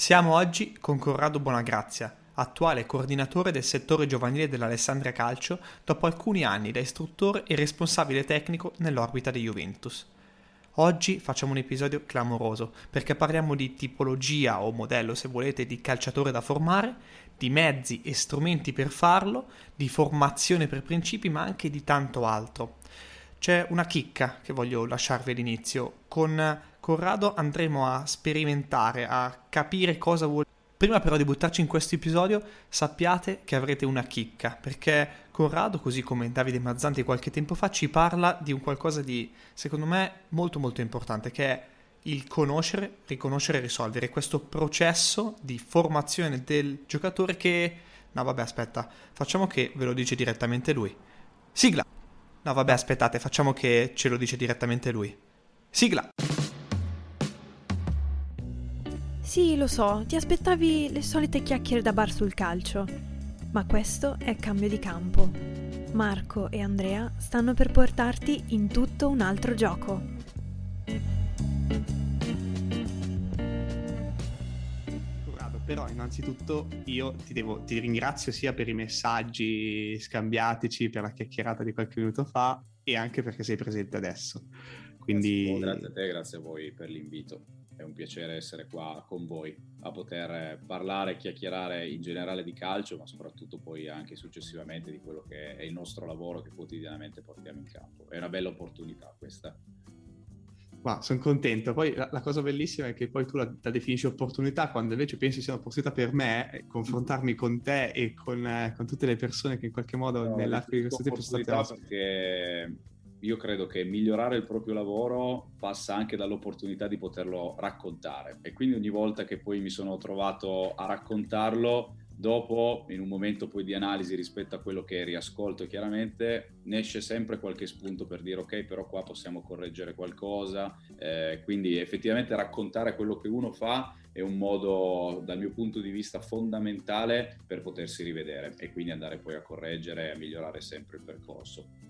Siamo oggi con Corrado Bonagrazia, attuale coordinatore del settore giovanile dell'Alessandria Calcio dopo alcuni anni da istruttore e responsabile tecnico nell'orbita di Juventus. Oggi facciamo un episodio clamoroso perché parliamo di tipologia o modello, se volete, di calciatore da formare, di mezzi e strumenti per farlo, di formazione per principi, ma anche di tanto altro. C'è una chicca che voglio lasciarvi all'inizio. Con Corrado andremo a sperimentare, a capire cosa vuole. Prima però di buttarci in questo episodio, sappiate che avrete una chicca, perché Corrado, così come Davide Mazzanti qualche tempo fa, ci parla di un qualcosa di, secondo me, molto molto importante, che è il conoscere, riconoscere e risolvere. Questo processo di formazione del giocatore che... No, vabbè, aspetta, facciamo che ve lo dice direttamente lui. Sigla! No, vabbè, aspettate, facciamo che ce lo dice direttamente lui. Sigla! Sì, lo so, ti aspettavi le solite chiacchiere da bar sul calcio. Ma questo è cambio di campo. Marco e Andrea stanno per portarti in tutto un altro gioco. però innanzitutto io ti, devo, ti ringrazio sia per i messaggi scambiatici, per la chiacchierata di qualche minuto fa e anche perché sei presente adesso. Quindi... Grazie a te, grazie a voi per l'invito. È un piacere essere qua con voi a poter parlare, chiacchierare in generale di calcio, ma soprattutto poi anche successivamente di quello che è il nostro lavoro che quotidianamente portiamo in campo. È una bella opportunità questa. Ma sono contento. Poi la, la, cosa bellissima è che poi tu la, la, definisci opportunità, quando invece pensi sia un'opportunità per me, eh, confrontarmi con te e con, eh, con tutte le persone che in qualche modo no, nell'arco di questo tempo sono state... Perché io credo che migliorare il proprio lavoro passa anche dall'opportunità di poterlo raccontare e quindi ogni volta che poi mi sono trovato a raccontarlo Dopo, in un momento poi di analisi rispetto a quello che riascolto, chiaramente ne esce sempre qualche spunto per dire ok, però qua possiamo correggere qualcosa. Eh, quindi effettivamente raccontare quello che uno fa è un modo, dal mio punto di vista, fondamentale per potersi rivedere e quindi andare poi a correggere e a migliorare sempre il percorso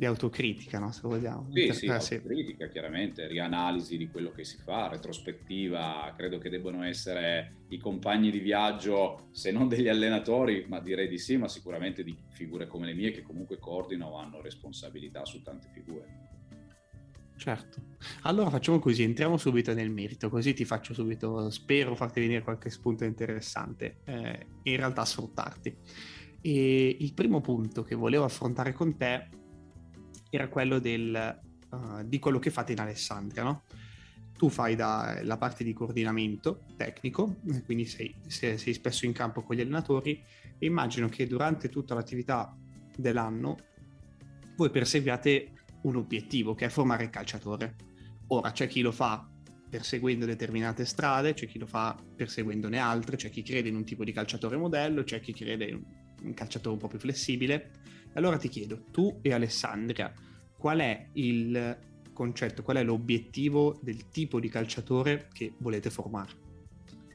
di autocritica, no? se vogliamo. Sì, sì, eh, autocritica chiaramente, rianalisi di quello che si fa, retrospettiva, credo che debbano essere i compagni di viaggio, se non degli allenatori, ma direi di sì, ma sicuramente di figure come le mie che comunque coordinano o hanno responsabilità su tante figure. Certo. Allora facciamo così, entriamo subito nel merito, così ti faccio subito, spero farti venire qualche spunto interessante, eh, in realtà sfruttarti. E il primo punto che volevo affrontare con te era quello del, uh, di quello che fate in Alessandria, no? Tu fai da, la parte di coordinamento tecnico, quindi sei, sei, sei spesso in campo con gli allenatori e immagino che durante tutta l'attività dell'anno voi perseguiate un obiettivo che è formare il calciatore. Ora c'è chi lo fa perseguendo determinate strade, c'è chi lo fa perseguendone altre, c'è chi crede in un tipo di calciatore modello, c'è chi crede in un calciatore un po' più flessibile allora ti chiedo, tu e Alessandria, qual è il concetto, qual è l'obiettivo del tipo di calciatore che volete formare?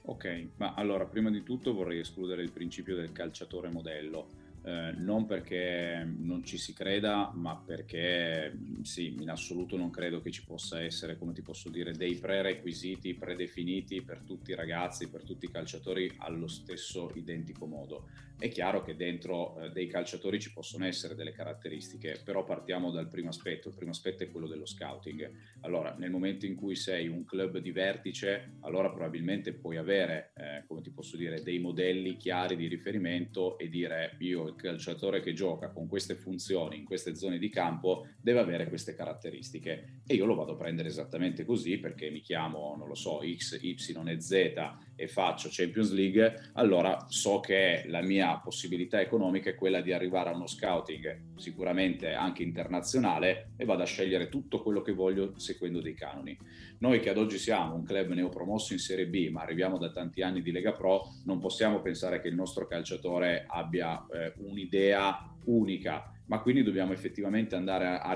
Ok, ma allora prima di tutto vorrei escludere il principio del calciatore modello eh, non perché non ci si creda, ma perché sì, in assoluto non credo che ci possa essere, come ti posso dire, dei prerequisiti predefiniti per tutti i ragazzi, per tutti i calciatori allo stesso identico modo. È chiaro che dentro eh, dei calciatori ci possono essere delle caratteristiche, però partiamo dal primo aspetto. Il primo aspetto è quello dello scouting. Allora, nel momento in cui sei un club di vertice, allora probabilmente puoi avere, eh, come ti posso dire, dei modelli chiari di riferimento e dire io il calciatore che gioca con queste funzioni in queste zone di campo deve avere queste caratteristiche e io lo vado a prendere esattamente così perché mi chiamo, non lo so, X, Y e Z e faccio Champions League, allora so che la mia possibilità economica è quella di arrivare a uno scouting sicuramente anche internazionale e vado a scegliere tutto quello che voglio seguendo dei canoni. Noi che ad oggi siamo un club neopromosso in Serie B, ma arriviamo da tanti anni di Lega Pro, non possiamo pensare che il nostro calciatore abbia eh, un'idea unica, ma quindi dobbiamo effettivamente andare a, a,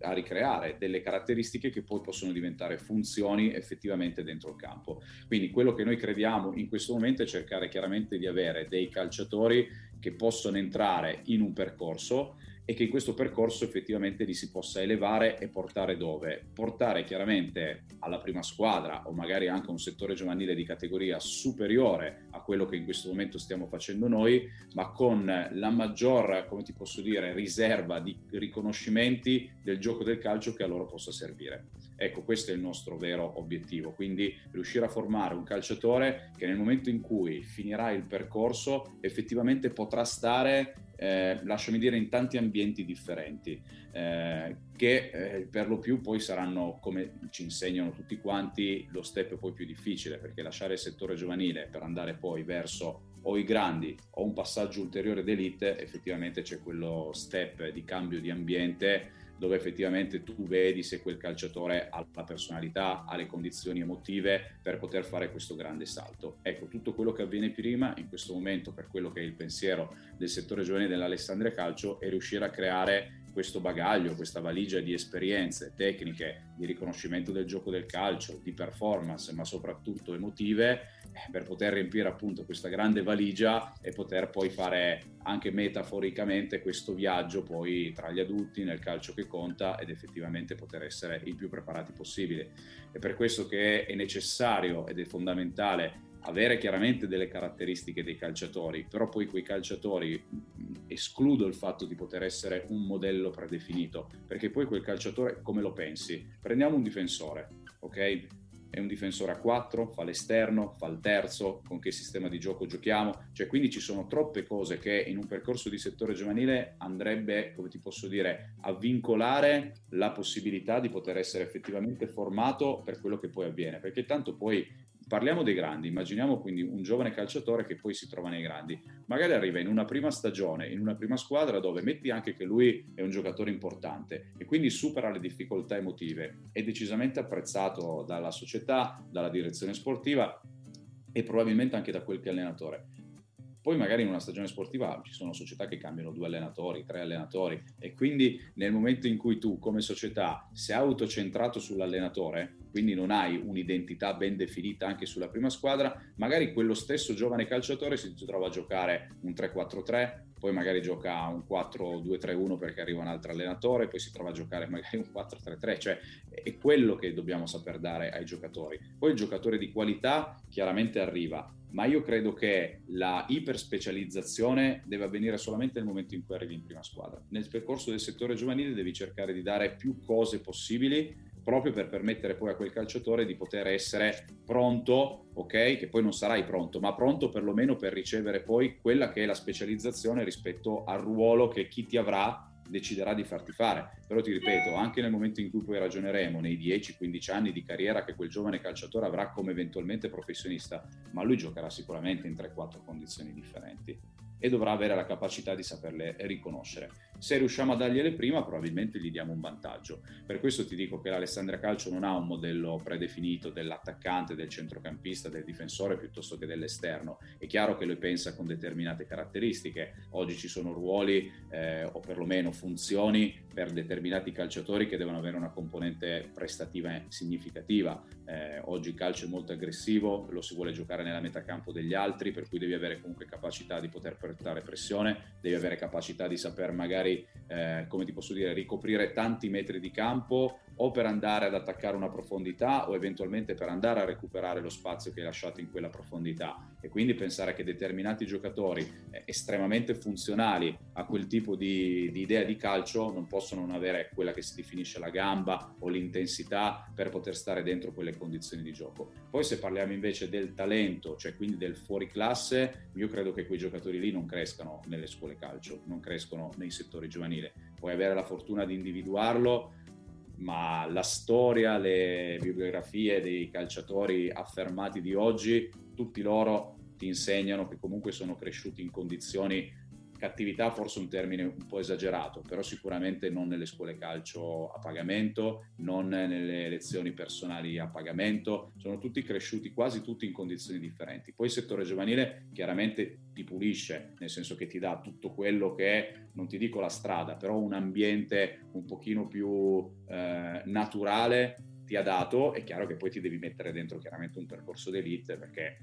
a, ricreare delle caratteristiche che poi possono diventare funzioni effettivamente dentro il campo. Quindi quello che noi crediamo in questo momento è cercare chiaramente di avere dei calciatori che possono entrare in un percorso e che in questo percorso effettivamente li si possa elevare e portare dove? Portare chiaramente alla prima squadra o magari anche a un settore giovanile di categoria superiore a quello che in questo momento stiamo facendo noi, ma con la maggior, come ti posso dire, riserva di riconoscimenti del gioco del calcio che a loro possa servire. Ecco, questo è il nostro vero obiettivo, quindi riuscire a formare un calciatore che nel momento in cui finirà il percorso effettivamente potrà stare eh, lasciami dire, in tanti ambienti differenti, eh, che eh, per lo più poi saranno, come ci insegnano tutti quanti, lo step poi più difficile, perché lasciare il settore giovanile per andare poi verso o i grandi o un passaggio ulteriore d'elite, effettivamente c'è quello step di cambio di ambiente dove effettivamente tu vedi se quel calciatore ha la personalità, ha le condizioni emotive per poter fare questo grande salto. Ecco, tutto quello che avviene prima, in questo momento, per quello che è il pensiero del settore giovanile dell'Alessandria Calcio, è riuscire a creare questo bagaglio, questa valigia di esperienze, tecniche, di riconoscimento del gioco del calcio, di performance, ma soprattutto emotive, per poter riempire appunto questa grande valigia e poter poi fare anche metaforicamente questo viaggio poi tra gli adulti nel calcio che conta ed effettivamente poter essere il più preparati possibile. È per questo che è necessario ed è fondamentale avere chiaramente delle caratteristiche dei calciatori, però poi quei calciatori escludo il fatto di poter essere un modello predefinito, perché poi quel calciatore come lo pensi? Prendiamo un difensore, ok? È un difensore a 4, fa l'esterno, fa il terzo, con che sistema di gioco giochiamo, cioè quindi ci sono troppe cose che in un percorso di settore giovanile andrebbe, come ti posso dire, a vincolare la possibilità di poter essere effettivamente formato per quello che poi avviene, perché tanto poi parliamo dei grandi, immaginiamo quindi un giovane calciatore che poi si trova nei grandi, magari arriva in una prima stagione, in una prima squadra dove metti anche che lui è un giocatore importante e quindi supera le difficoltà emotive, è decisamente apprezzato dalla società, dalla direzione sportiva e probabilmente anche da qualche allenatore. Poi magari in una stagione sportiva ci sono società che cambiano due allenatori, tre allenatori e quindi nel momento in cui tu come società sei autocentrato sull'allenatore, quindi non hai un'identità ben definita anche sulla prima squadra, magari quello stesso giovane calciatore si trova a giocare un 3-4-3, poi magari gioca un 4-2-3-1 perché arriva un altro allenatore, poi si trova a giocare magari un 4-3-3, cioè è quello che dobbiamo saper dare ai giocatori. Poi il giocatore di qualità chiaramente arriva, ma io credo che la iperspecializzazione deve avvenire solamente nel momento in cui arrivi in prima squadra. Nel percorso del settore giovanile devi cercare di dare più cose possibili proprio per permettere poi a quel calciatore di poter essere pronto, ok? Che poi non sarai pronto, ma pronto perlomeno per ricevere poi quella che è la specializzazione rispetto al ruolo che chi ti avrà deciderà di farti fare. Però ti ripeto, anche nel momento in cui poi ragioneremo nei 10-15 anni di carriera che quel giovane calciatore avrà come eventualmente professionista, ma lui giocherà sicuramente in 3-4 condizioni differenti e dovrà avere la capacità di saperle riconoscere. Se riusciamo a dargliele prima, probabilmente gli diamo un vantaggio. Per questo ti dico che l'Alessandria Calcio non ha un modello predefinito dell'attaccante, del centrocampista, del difensore piuttosto che dell'esterno. È chiaro che lui pensa con determinate caratteristiche. Oggi ci sono ruoli eh, o perlomeno funzioni per determinati calciatori che devono avere una componente prestativa significativa. Eh, oggi il calcio è molto aggressivo, lo si vuole giocare nella metà campo degli altri, per cui devi avere comunque capacità di poter portare pressione, devi avere capacità di saper magari, eh, come ti posso dire, ricoprire tanti metri di campo o per andare ad attaccare una profondità o eventualmente per andare a recuperare lo spazio che hai lasciato in quella profondità e quindi pensare che determinati giocatori eh, estremamente funzionali a quel tipo di, di, idea di calcio non possono non avere quella che si definisce la gamba o l'intensità per poter stare dentro quelle condizioni di gioco. Poi se parliamo invece del talento, cioè quindi del fuori classe, io credo che quei giocatori lì non crescano nelle scuole calcio, non crescono nei settori giovanili. Puoi avere la fortuna di individuarlo ma la storia, le biografie dei calciatori affermati di oggi, tutti loro ti insegnano che comunque sono cresciuti in condizioni cattività forse un termine un po' esagerato, però sicuramente non nelle scuole calcio a pagamento, non nelle lezioni personali a pagamento, sono tutti cresciuti quasi tutti in condizioni differenti. Poi il settore giovanile chiaramente ti pulisce, nel senso che ti dà tutto quello che è, non ti dico la strada, però un ambiente un pochino più eh, naturale ti ha dato, è chiaro che poi ti devi mettere dentro chiaramente un percorso d'elite perché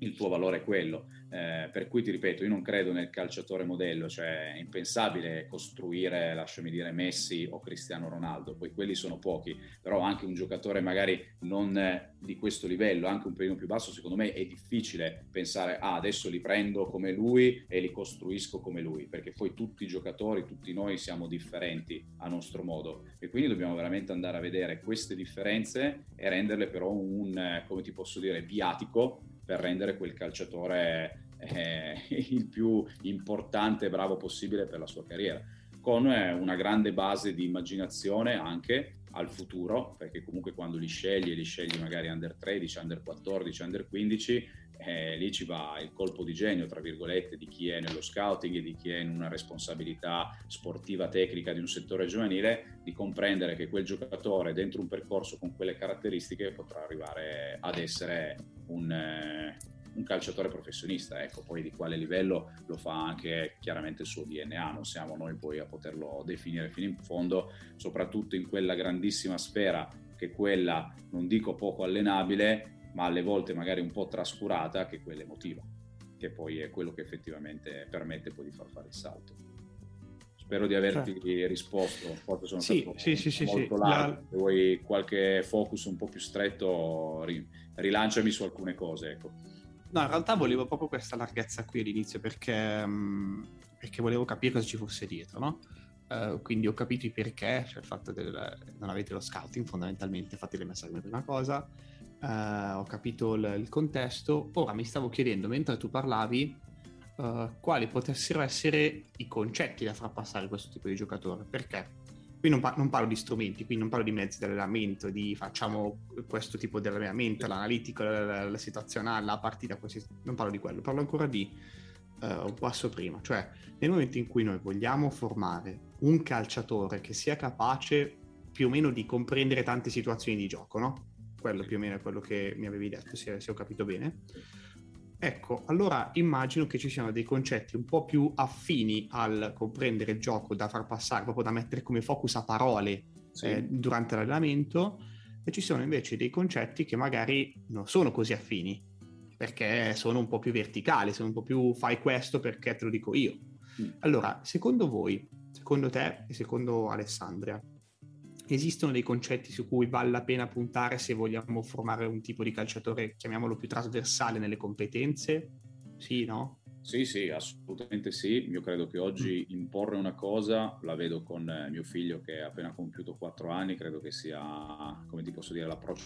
il tuo valore è quello. Eh, per cui ti ripeto, io non credo nel calciatore modello, cioè è impensabile costruire, lasciami dire, Messi o Cristiano Ronaldo, poi quelli sono pochi, però anche un giocatore magari non di questo livello, anche un pelino più basso, secondo me è difficile pensare, ah adesso li prendo come lui e li costruisco come lui, perché poi tutti i giocatori, tutti noi siamo differenti a nostro modo e quindi dobbiamo veramente andare a vedere queste differenze e renderle però un, come ti posso dire, viatico per rendere quel calciatore eh, il più importante e bravo possibile per la sua carriera, con eh, una grande base di immaginazione anche al futuro, perché comunque quando li scegli, li scegli magari under 13, under 14, under 15, eh, lì ci va il colpo di genio, tra virgolette, di chi è nello scouting e di chi è in una responsabilità sportiva tecnica di un settore giovanile, di comprendere che quel giocatore dentro un percorso con quelle caratteristiche potrà arrivare ad essere un, eh, un calciatore professionista, ecco, poi di quale livello lo fa anche chiaramente il suo DNA, non siamo noi poi a poterlo definire fino in fondo, soprattutto in quella grandissima sfera che è quella, non dico poco allenabile, ma alle volte magari un po' trascurata, che è quella emotiva, che poi è quello che effettivamente permette poi di far fare il salto. Spero di averti certo. risposto, forse sono sì, stato sì, sì, molto sì, largo, la... se vuoi qualche focus un po' più stretto rilanciami su alcune cose. Ecco. No, in realtà volevo proprio questa larghezza qui all'inizio perché, mm, perché volevo capire cosa ci fosse dietro, no? Uh, quindi ho capito i perché, cioè il fatto che non avete lo scouting fondamentalmente, fate le messe come prima cosa, uh, ho capito l- il contesto, ora mi stavo chiedendo mentre tu parlavi uh, quali potessero essere i concetti da far passare questo tipo di giocatore, perché? Qui non, par- non, parlo di strumenti, qui non parlo di mezzi di allenamento, di facciamo questo tipo di allenamento, l'analitico, la, la situazionale, la partita, questi... non parlo di quello, parlo ancora di uh, un passo prima, cioè nel momento in cui noi vogliamo formare un calciatore che sia capace più o meno di comprendere tante situazioni di gioco, no? Quello più o meno è quello che mi avevi detto, se, se ho capito bene. Ecco, allora immagino che ci siano dei concetti un po' più affini al comprendere il gioco da far passare, proprio da mettere come focus a parole sì. eh, durante l'allenamento, e ci sono invece dei concetti che magari non sono così affini, perché sono un po' più verticali, sono un po' più fai questo perché te lo dico io. Mm. Allora, secondo voi, secondo te e secondo Alessandria, esistono dei concetti su cui vale la pena puntare se vogliamo formare un tipo di calciatore, chiamiamolo più trasversale nelle competenze? Sì, no? Sì, sì, assolutamente sì. Io credo che oggi mm. imporre una cosa, la vedo con eh, mio figlio che ha appena compiuto 4 anni, credo che sia, come ti posso dire, l'approccio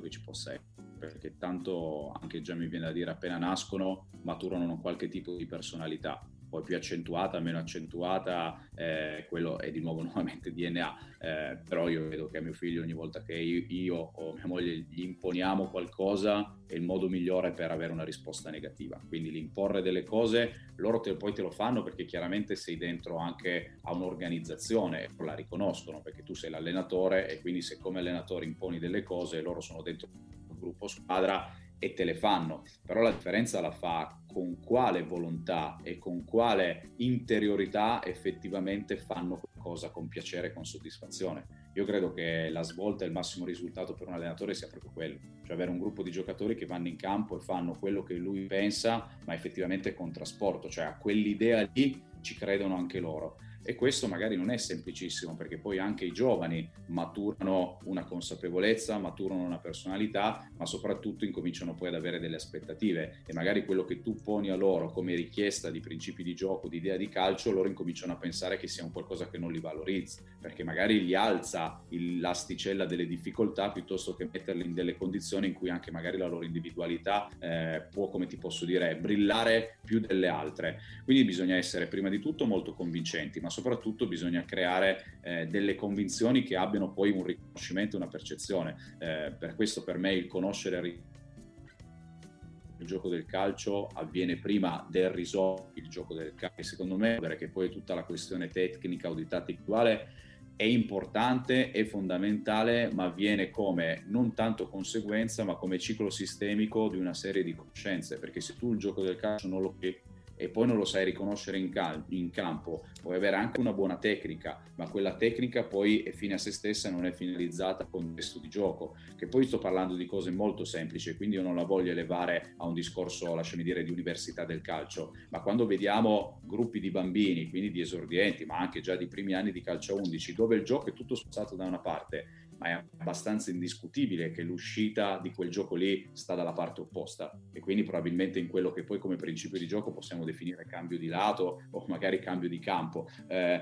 che ci possa essere. Perché tanto anche già mi viene da dire appena nascono maturano qualche tipo di personalità poi più accentuata, meno accentuata, eh, quello è di nuovo nuovamente DNA, eh, però io vedo che a mio figlio ogni volta che io, io, o mia moglie gli imponiamo qualcosa è il modo migliore per avere una risposta negativa, quindi l'imporre delle cose loro te, poi te lo fanno perché chiaramente sei dentro anche a un'organizzazione e la riconoscono perché tu sei l'allenatore e quindi se come allenatore imponi delle cose loro sono dentro un gruppo squadra e te le fanno, però la differenza la fa con quale volontà e con quale interiorità effettivamente fanno qualcosa con piacere e con soddisfazione. Io credo che la svolta e il massimo risultato per un allenatore sia proprio quello, cioè avere un gruppo di giocatori che vanno in campo e fanno quello che lui pensa, ma effettivamente con trasporto, cioè a quell'idea lì ci credono anche loro e questo magari non è semplicissimo perché poi anche i giovani maturano una consapevolezza, maturano una personalità, ma soprattutto incominciano poi ad avere delle aspettative e magari quello che tu poni a loro come richiesta di principi di gioco, di idea di calcio, loro incominciano a pensare che sia un qualcosa che non li valorizza, perché magari gli alza l'asticella delle difficoltà piuttosto che metterli in delle condizioni in cui anche magari la loro individualità eh, può, come ti posso dire, brillare più delle altre. Quindi bisogna essere prima di tutto molto convincenti, ma soprattutto bisogna creare eh, delle convinzioni che abbiano poi un riconoscimento una percezione. Eh, per questo per me il conoscere il gioco del calcio avviene prima del risolvere il gioco del calcio. Secondo me, perché poi tutta la questione tecnica o di tatticale è importante, è fondamentale, ma avviene come non tanto conseguenza, ma come ciclo sistemico di una serie di conoscenze. Perché se tu il gioco del calcio non lo e poi non lo sai riconoscere in, cal- in, campo, puoi avere anche una buona tecnica, ma quella tecnica poi è fine a se stessa, non è finalizzata al contesto di gioco, che poi sto parlando di cose molto semplici, quindi io non la voglio elevare a un discorso, lasciami dire, di università del calcio, ma quando vediamo gruppi di bambini, quindi di esordienti, ma anche già di primi anni di calcio 11, dove il gioco è tutto spostato da una parte, ma è abbastanza indiscutibile che l'uscita di quel gioco lì sta dalla parte opposta e quindi probabilmente in quello che poi come principio di gioco possiamo definire cambio di lato o magari cambio di campo. Eh,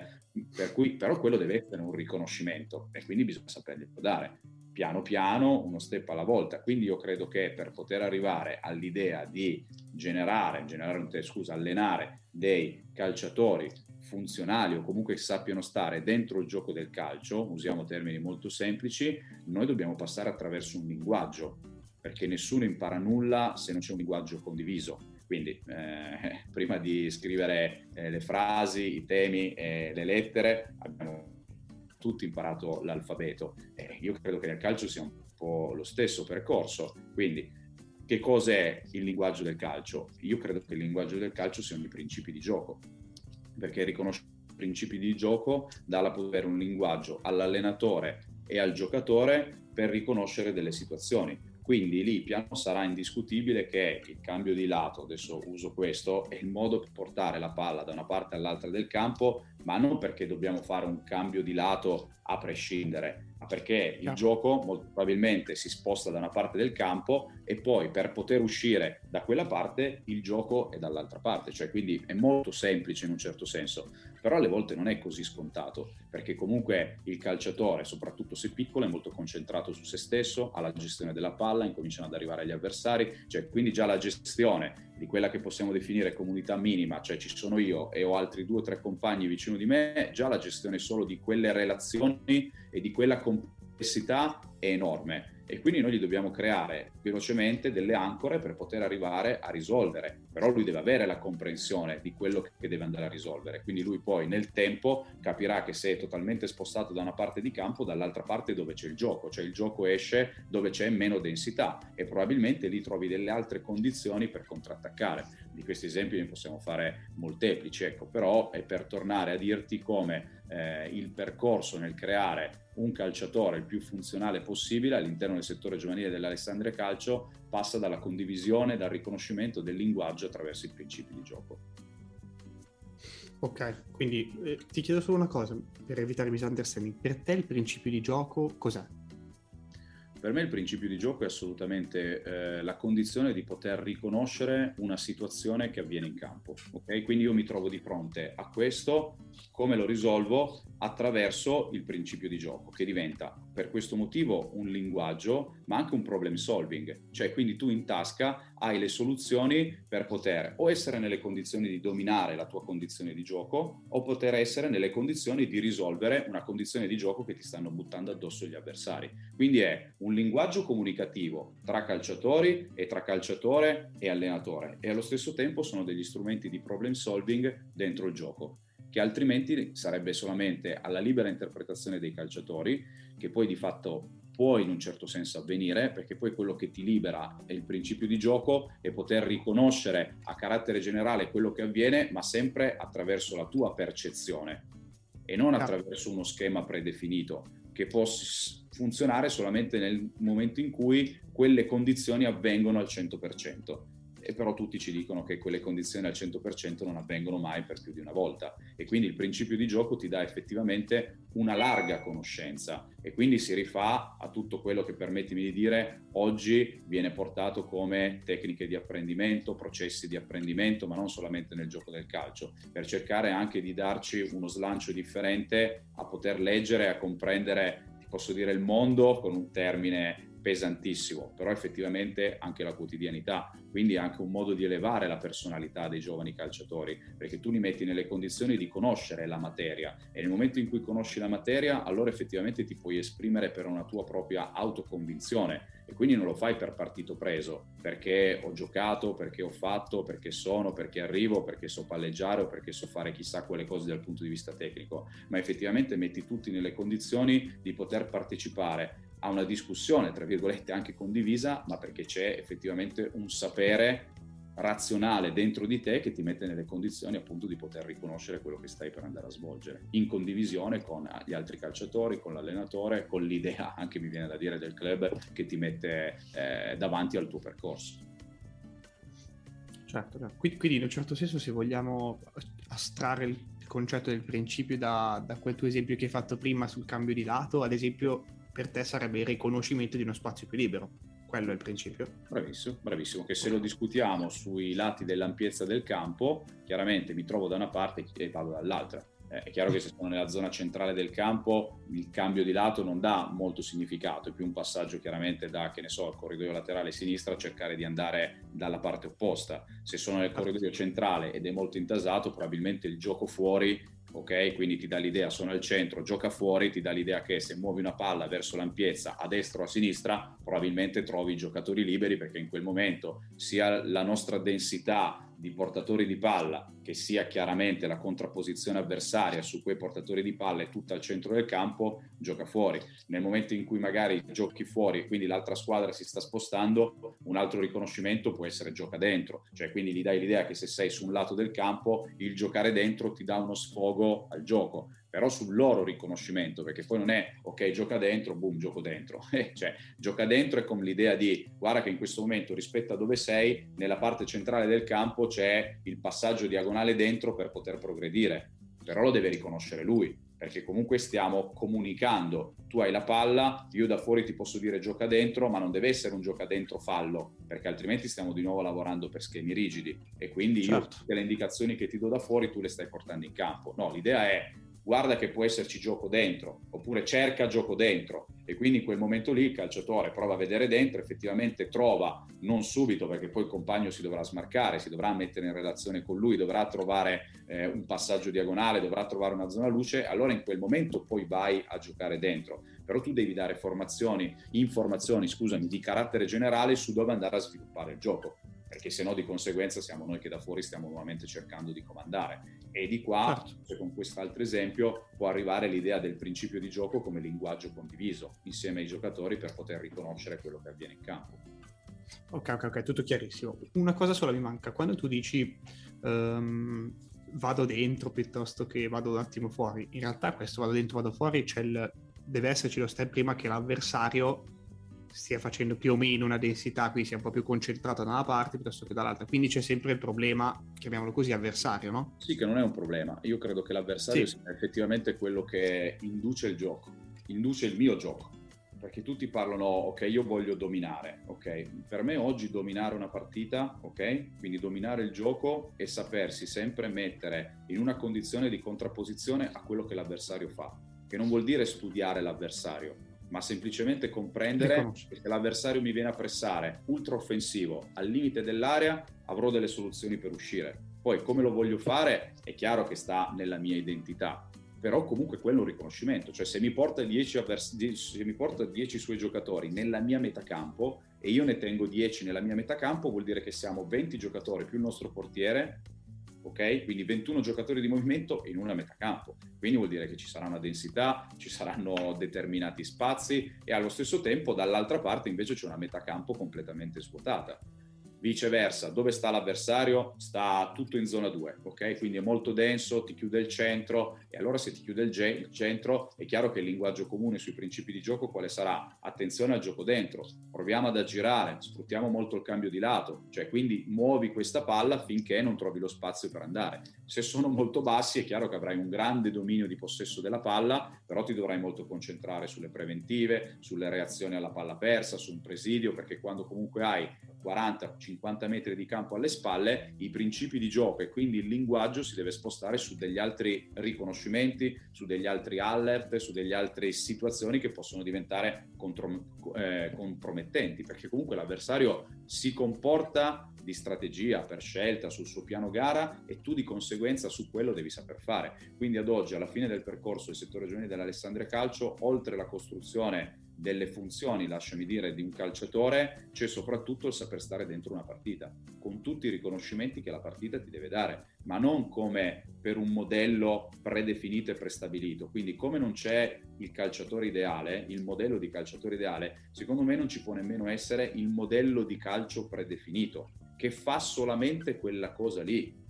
per cui, però quello deve essere un riconoscimento e quindi bisogna saperglielo dare piano piano, uno step alla volta. Quindi io credo che per poter arrivare all'idea di generare, generare scusa, allenare dei calciatori funzionali o comunque sappiano stare dentro il gioco del calcio, usiamo termini molto semplici, noi dobbiamo passare attraverso un linguaggio, perché nessuno impara nulla se non c'è un linguaggio condiviso. Quindi eh, prima di scrivere eh, le frasi, i temi e le lettere abbiamo tutti imparato l'alfabeto. Eh, io credo che nel calcio sia un po' lo stesso percorso. Quindi che cos'è il linguaggio del calcio? Io credo che il linguaggio del calcio siano i principi di gioco perché riconoscere i principi di gioco dà la potere un linguaggio all'allenatore e al giocatore per riconoscere delle situazioni. Quindi lì piano sarà indiscutibile che il cambio di lato, adesso uso questo, è il modo per portare la palla da una parte all'altra del campo, ma non perché dobbiamo fare un cambio di lato a prescindere, ma perché il gioco molto probabilmente si sposta da una parte del campo e poi per poter uscire da quella parte il gioco è dall'altra parte, cioè quindi è molto semplice in un certo senso, però alle volte non è così scontato, perché comunque il calciatore, soprattutto se piccolo, è molto concentrato su se stesso, alla gestione della palla, incominciano ad arrivare agli avversari, cioè quindi già la gestione di quella che possiamo definire comunità minima, cioè ci sono io e ho altri due o tre compagni vicino di me, già la gestione solo di quelle relazioni e di quella complessità è enorme e quindi noi gli dobbiamo creare velocemente delle ancore per poter arrivare a risolvere, però lui deve avere la comprensione di quello che deve andare a risolvere, quindi lui poi nel tempo capirà che se è totalmente spostato da una parte di campo, dall'altra parte dove c'è il gioco, cioè il gioco esce dove c'è meno densità e probabilmente lì trovi delle altre condizioni per contrattaccare. Di questi esempi ne possiamo fare molteplici, ecco, però è per tornare a dirti come eh, il percorso nel creare un calciatore il più funzionale possibile all'interno del settore giovanile dell'Alessandria Calcio passa dalla condivisione, dal riconoscimento del linguaggio attraverso i principi di gioco. Ok, quindi eh, ti chiedo solo una cosa per evitare misunderstanding. Per te il principio di gioco cos'è? Per me il principio di gioco è assolutamente eh, la condizione di poter riconoscere una situazione che avviene in campo. Okay? Quindi io mi trovo di fronte a questo, come lo risolvo? Attraverso il principio di gioco, che diventa per questo motivo un linguaggio, ma anche un problem solving. Cioè, quindi tu in tasca hai le soluzioni per poter o essere nelle condizioni di dominare la tua condizione di gioco, o poter essere nelle condizioni di risolvere una condizione di gioco che ti stanno buttando addosso gli avversari. Quindi è un linguaggio comunicativo tra calciatori e tra calciatore e allenatore e allo stesso tempo sono degli strumenti di problem solving dentro il gioco che altrimenti sarebbe solamente alla libera interpretazione dei calciatori che poi di fatto può in un certo senso avvenire, perché poi quello che ti libera è il principio di gioco e poter riconoscere a carattere generale quello che avviene, ma sempre attraverso la tua percezione e non attraverso uno schema predefinito che può funzionare solamente nel momento in cui quelle condizioni avvengono al 100% e però tutti ci dicono che quelle condizioni al 100% non avvengono mai per più di una volta. E quindi il principio di gioco ti dà effettivamente una larga conoscenza. E quindi si rifà a tutto quello che permettimi di dire oggi viene portato come tecniche di apprendimento, processi di apprendimento, ma non solamente nel gioco del calcio, per cercare anche di darci uno slancio differente a poter leggere, a comprendere, posso dire, il mondo con un termine pesantissimo, però effettivamente anche la quotidianità, quindi anche un modo di elevare la personalità dei giovani calciatori, perché tu li metti nelle condizioni di conoscere la materia e nel momento in cui conosci la materia, allora effettivamente ti puoi esprimere per una tua propria autoconvinzione e quindi non lo fai per partito preso, perché ho giocato, perché ho fatto, perché sono, perché arrivo, perché so palleggiare o perché so fare chissà quelle cose dal punto di vista tecnico, ma effettivamente metti tutti nelle condizioni di poter partecipare a una discussione, tra virgolette, anche condivisa, ma perché c'è effettivamente un sapere razionale dentro di te che ti mette nelle condizioni appunto di poter riconoscere quello che stai per andare a svolgere, in condivisione con gli altri calciatori, con l'allenatore, con l'idea, anche mi viene da dire, del club che ti mette eh, davanti al tuo percorso. Certo, certo. quindi in un certo senso se vogliamo astrarre il concetto del principio da, da quel tuo esempio che hai fatto prima sul cambio di lato, ad esempio per te sarebbe il riconoscimento di uno spazio più libero quello è il principio. Bravissimo, bravissimo, che se lo discutiamo sui lati dell'ampiezza del campo, chiaramente mi trovo da una parte e vado dall'altra. Eh, è chiaro che se sono nella zona centrale del campo il cambio di lato non dà molto significato, è più un passaggio chiaramente da, che ne so, il corridoio laterale sinistra a cercare di andare dalla parte opposta. Se sono nel corridoio centrale ed è molto intasato, probabilmente il gioco fuori ok? Quindi ti dà l'idea, sono al centro, gioca fuori, ti dà l'idea che se muovi una palla verso l'ampiezza a destra o a sinistra, probabilmente trovi i giocatori liberi perché in quel momento sia la nostra densità di portatori di palla, che sia chiaramente la contrapposizione avversaria su quei portatori di palla e tutta al centro del campo, gioca fuori. Nel momento in cui magari giochi fuori e quindi l'altra squadra si sta spostando, un altro riconoscimento può essere gioca dentro, cioè quindi gli dai l'idea che se sei su un lato del campo, il giocare dentro ti dà uno sfogo al gioco però sul loro riconoscimento, perché poi non è ok, gioca dentro, boom, gioco dentro. Eh, cioè, gioca dentro è come l'idea di guarda che in questo momento rispetto a dove sei, nella parte centrale del campo c'è il passaggio diagonale dentro per poter progredire, però lo deve riconoscere lui perché comunque stiamo comunicando. Tu hai la palla, io da fuori ti posso dire gioca dentro, ma non deve essere un gioca dentro fallo, perché altrimenti stiamo di nuovo lavorando per schemi rigidi e quindi certo. io tutte le indicazioni che ti do da fuori tu le stai portando in campo. No, l'idea è guarda che può esserci gioco dentro, oppure cerca gioco dentro e quindi in quel momento lì il calciatore prova a vedere dentro, effettivamente trova, non subito perché poi il compagno si dovrà smarcare, si dovrà mettere in relazione con lui, dovrà trovare eh, un passaggio diagonale, dovrà trovare una zona luce, allora in quel momento poi vai a giocare dentro. Però tu devi dare formazioni, informazioni, scusami, di carattere generale su dove andare a sviluppare il gioco perché se no di conseguenza siamo noi che da fuori stiamo nuovamente cercando di comandare. E di qua, certo. con quest'altro esempio, può arrivare l'idea del principio di gioco come linguaggio condiviso insieme ai giocatori per poter riconoscere quello che avviene in campo. Ok, ok, ok, tutto chiarissimo. Una cosa sola mi manca, quando tu dici um, vado dentro piuttosto che vado un attimo fuori, in realtà questo vado dentro, vado fuori, il, deve esserci lo step prima che l'avversario stia facendo più o meno una densità, quindi sia un po' più concentrata da una parte piuttosto che dall'altra. Quindi c'è sempre il problema, chiamiamolo così, avversario, no? Sì, che non è un problema. Io credo che l'avversario sì. sia effettivamente quello che induce il gioco, induce il mio gioco. Perché tutti parlano, ok, io voglio dominare, ok? Per me oggi dominare una partita, ok? Quindi dominare il gioco e sapersi sempre mettere in una condizione di contrapposizione a quello che l'avversario fa, che non vuol dire studiare l'avversario, ma semplicemente comprendere che se l'avversario mi viene a pressare ultra offensivo al limite dell'area, avrò delle soluzioni per uscire. Poi come lo voglio fare è chiaro che sta nella mia identità, però comunque quello è un riconoscimento, cioè se mi porta 10, avvers- se mi porta 10 suoi giocatori nella mia metacampo e io ne tengo 10 nella mia metacampo, vuol dire che siamo 20 giocatori più il nostro portiere ok? Quindi 21 giocatori di movimento in una metà campo. Quindi vuol dire che ci sarà una densità, ci saranno determinati spazi e allo stesso tempo dall'altra parte invece c'è una metà campo completamente svuotata. Viceversa, dove sta l'avversario? Sta tutto in zona 2, ok? Quindi è molto denso, ti chiude il centro e allora se ti chiude il, ge- il, centro è chiaro che il linguaggio comune sui principi di gioco quale sarà? Attenzione al gioco dentro, proviamo ad aggirare, sfruttiamo molto il cambio di lato, cioè quindi muovi questa palla finché non trovi lo spazio per andare. Se sono molto bassi è chiaro che avrai un grande dominio di possesso della palla, però ti dovrai molto concentrare sulle preventive, sulle reazioni alla palla persa, su un presidio, perché quando comunque hai 40-50 metri di campo alle spalle, i principi di gioco e quindi il linguaggio si deve spostare su degli altri riconoscimenti, su degli altri alert, su delle altre situazioni che possono diventare contro, eh, compromettenti, perché comunque l'avversario si comporta di strategia, per scelta, sul suo piano gara e tu di conseguenza su quello devi saper fare. Quindi ad oggi, alla fine del percorso del settore giovanile dell'Alessandria Calcio, oltre la costruzione delle funzioni, lasciami dire, di un calciatore, c'è soprattutto il saper stare dentro una partita, con tutti i riconoscimenti che la partita ti deve dare, ma non come per un modello predefinito e prestabilito. Quindi come non c'è il calciatore ideale, il modello di calciatore ideale, secondo me non ci può nemmeno essere il modello di calcio predefinito che fa solamente quella cosa lì.